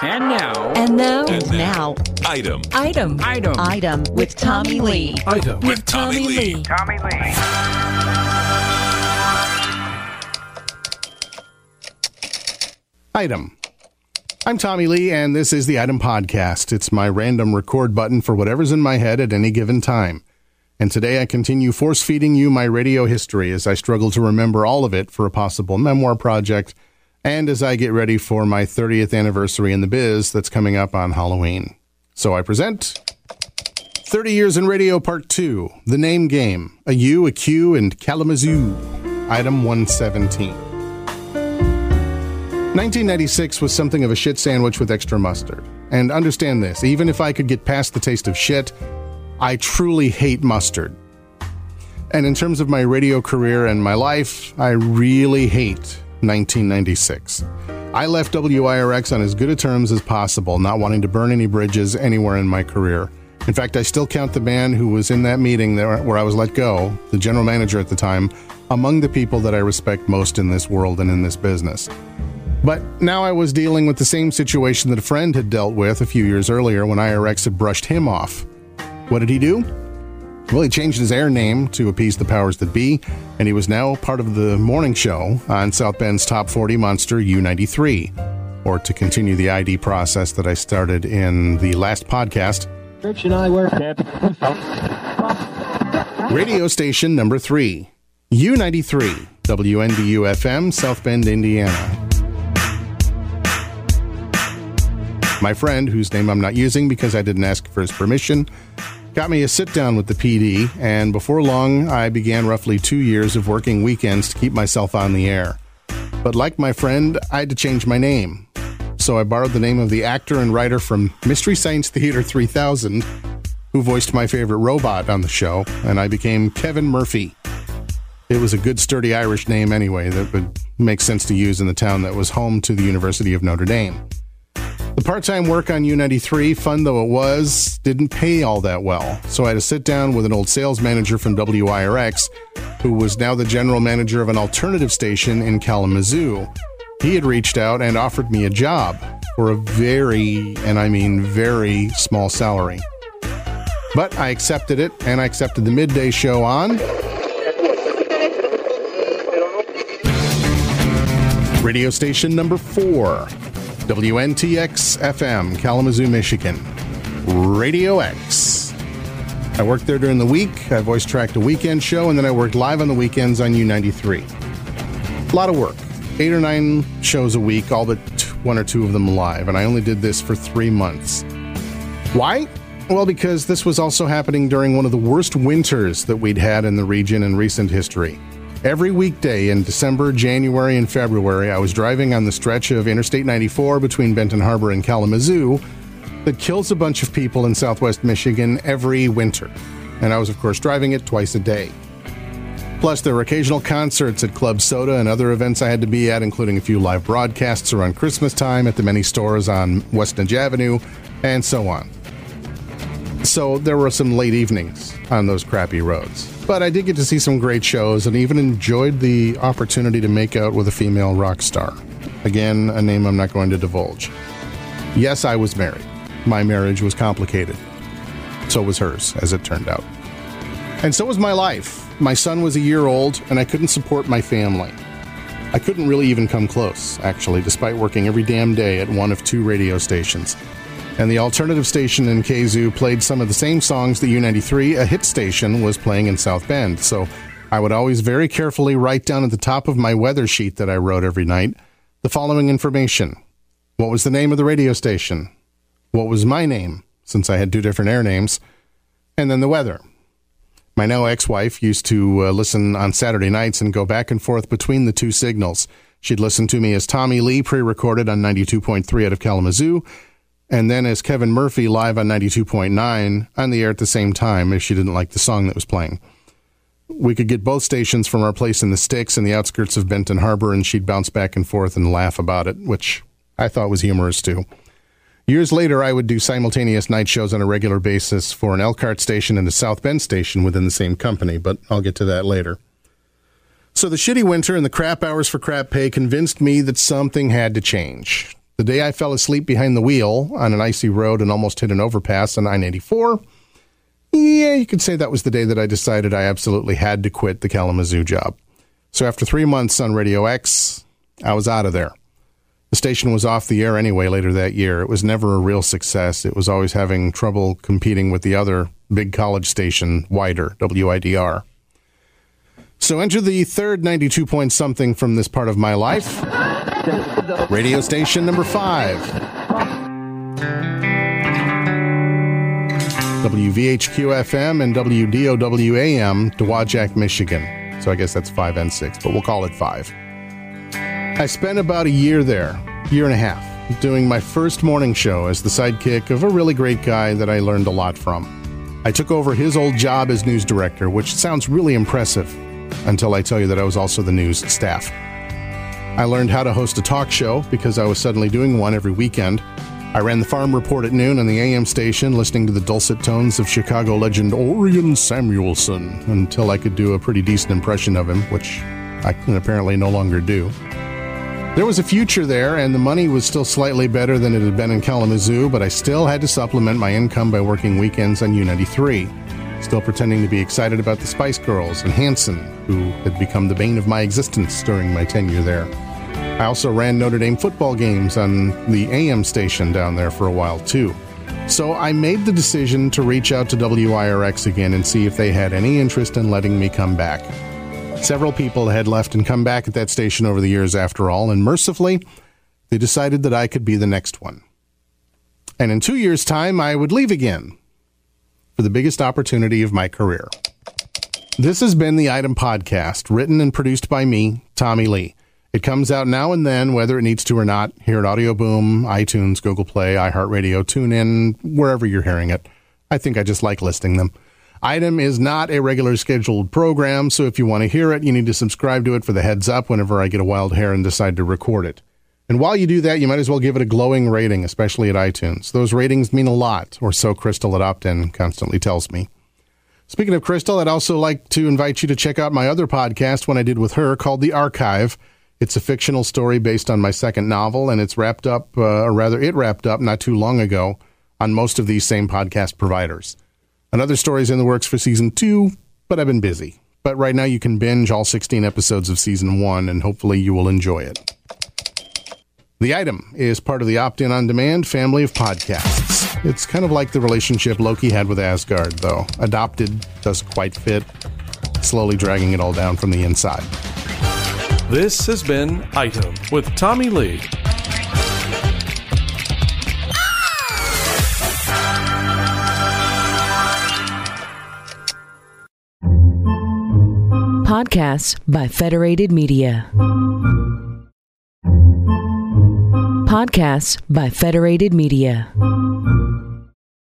And now, And now, And Now, Item item, item. item with Tommy Lee. Item with Tommy Lee. Tommy Lee. Item. I'm Tommy Lee, and this is the Item Podcast. It's my random record button for whatever's in my head at any given time. And today I continue force feeding you my radio history as I struggle to remember all of it for a possible memoir project, and as I get ready for my 30th anniversary in the biz that's coming up on Halloween. So I present 30 Years in Radio Part 2 The Name Game, a U, a Q, and Kalamazoo. Item 117. 1996 was something of a shit sandwich with extra mustard. And understand this even if I could get past the taste of shit, I truly hate mustard. And in terms of my radio career and my life, I really hate 1996. I left WIRX on as good a terms as possible, not wanting to burn any bridges anywhere in my career. In fact, I still count the man who was in that meeting there where I was let go, the general manager at the time, among the people that I respect most in this world and in this business. But now I was dealing with the same situation that a friend had dealt with a few years earlier when IRX had brushed him off. What did he do? Well, he changed his air name to appease the powers that be, and he was now part of the morning show on South Bend's Top 40 Monster U93. Or to continue the ID process that I started in the last podcast, Rich and I at radio station number three, U93, WNDU FM, South Bend, Indiana. My friend, whose name I'm not using because I didn't ask for his permission, got me a sit down with the PD, and before long, I began roughly two years of working weekends to keep myself on the air. But like my friend, I had to change my name. So I borrowed the name of the actor and writer from Mystery Science Theater 3000, who voiced my favorite robot on the show, and I became Kevin Murphy. It was a good, sturdy Irish name anyway that would make sense to use in the town that was home to the University of Notre Dame. The part time work on U93, fun though it was, didn't pay all that well, so I had to sit down with an old sales manager from WIRX, who was now the general manager of an alternative station in Kalamazoo. He had reached out and offered me a job for a very, and I mean very, small salary. But I accepted it, and I accepted the midday show on. Radio station number four, WNTX FM, Kalamazoo, Michigan. Radio X. I worked there during the week. I voice tracked a weekend show, and then I worked live on the weekends on U93. A lot of work. Eight or nine shows a week, all but one or two of them live, and I only did this for three months. Why? Well, because this was also happening during one of the worst winters that we'd had in the region in recent history. Every weekday in December, January, and February, I was driving on the stretch of Interstate 94 between Benton Harbor and Kalamazoo that kills a bunch of people in southwest Michigan every winter. And I was, of course, driving it twice a day. Plus, there were occasional concerts at Club Soda and other events I had to be at, including a few live broadcasts around Christmas time at the many stores on West Avenue, and so on. So there were some late evenings on those crappy roads. But I did get to see some great shows and even enjoyed the opportunity to make out with a female rock star. Again, a name I'm not going to divulge. Yes, I was married. My marriage was complicated. So was hers, as it turned out. And so was my life. My son was a year old, and I couldn't support my family. I couldn't really even come close, actually, despite working every damn day at one of two radio stations. And the alternative station in Kazoo played some of the same songs that U93, a hit station, was playing in South Bend. So I would always very carefully write down at the top of my weather sheet that I wrote every night the following information What was the name of the radio station? What was my name, since I had two different air names? And then the weather. My now ex wife used to uh, listen on Saturday nights and go back and forth between the two signals. She'd listen to me as Tommy Lee, pre recorded on 92.3 out of Kalamazoo, and then as Kevin Murphy live on 92.9 on the air at the same time if she didn't like the song that was playing. We could get both stations from our place in the sticks in the outskirts of Benton Harbor, and she'd bounce back and forth and laugh about it, which I thought was humorous too. Years later, I would do simultaneous night shows on a regular basis for an Elkhart station and a South Bend station within the same company, but I'll get to that later. So the shitty winter and the crap hours for crap pay convinced me that something had to change. The day I fell asleep behind the wheel on an icy road and almost hit an overpass on I 94, yeah, you could say that was the day that I decided I absolutely had to quit the Kalamazoo job. So after three months on Radio X, I was out of there. The station was off the air anyway later that year. It was never a real success. It was always having trouble competing with the other big college station, Wider, WIDR. So enter the third 92 point something from this part of my life. Radio station number five. WVHQ FM and WDOWAM, Dowagiac, Michigan. So I guess that's five and six, but we'll call it five. I spent about a year there, year and a half, doing my first morning show as the sidekick of a really great guy that I learned a lot from. I took over his old job as news director, which sounds really impressive until I tell you that I was also the news staff. I learned how to host a talk show because I was suddenly doing one every weekend. I ran the Farm Report at noon on the AM station, listening to the dulcet tones of Chicago legend Orion Samuelson until I could do a pretty decent impression of him, which I can apparently no longer do. There was a future there, and the money was still slightly better than it had been in Kalamazoo, but I still had to supplement my income by working weekends on U93. Still pretending to be excited about the Spice Girls and Hanson, who had become the bane of my existence during my tenure there. I also ran Notre Dame football games on the AM station down there for a while, too. So I made the decision to reach out to WIRX again and see if they had any interest in letting me come back. Several people had left and come back at that station over the years, after all, and mercifully, they decided that I could be the next one. And in two years' time, I would leave again for the biggest opportunity of my career. This has been the Item Podcast, written and produced by me, Tommy Lee. It comes out now and then, whether it needs to or not, here at Audio Boom, iTunes, Google Play, iHeartRadio, TuneIn, wherever you're hearing it. I think I just like listing them. Item is not a regular scheduled program, so if you want to hear it, you need to subscribe to it for the heads up whenever I get a wild hair and decide to record it. And while you do that, you might as well give it a glowing rating, especially at iTunes. Those ratings mean a lot, or so Crystal at Optin constantly tells me. Speaking of Crystal, I'd also like to invite you to check out my other podcast, one I did with her, called The Archive. It's a fictional story based on my second novel, and it's wrapped up, uh, or rather, it wrapped up not too long ago on most of these same podcast providers. Another story is in the works for season two, but I've been busy. But right now you can binge all 16 episodes of season one, and hopefully you will enjoy it. The item is part of the Opt In On Demand family of podcasts. It's kind of like the relationship Loki had with Asgard, though. Adopted doesn't quite fit, slowly dragging it all down from the inside. This has been Item with Tommy Lee. Podcasts by Federated Media. Podcasts by Federated Media.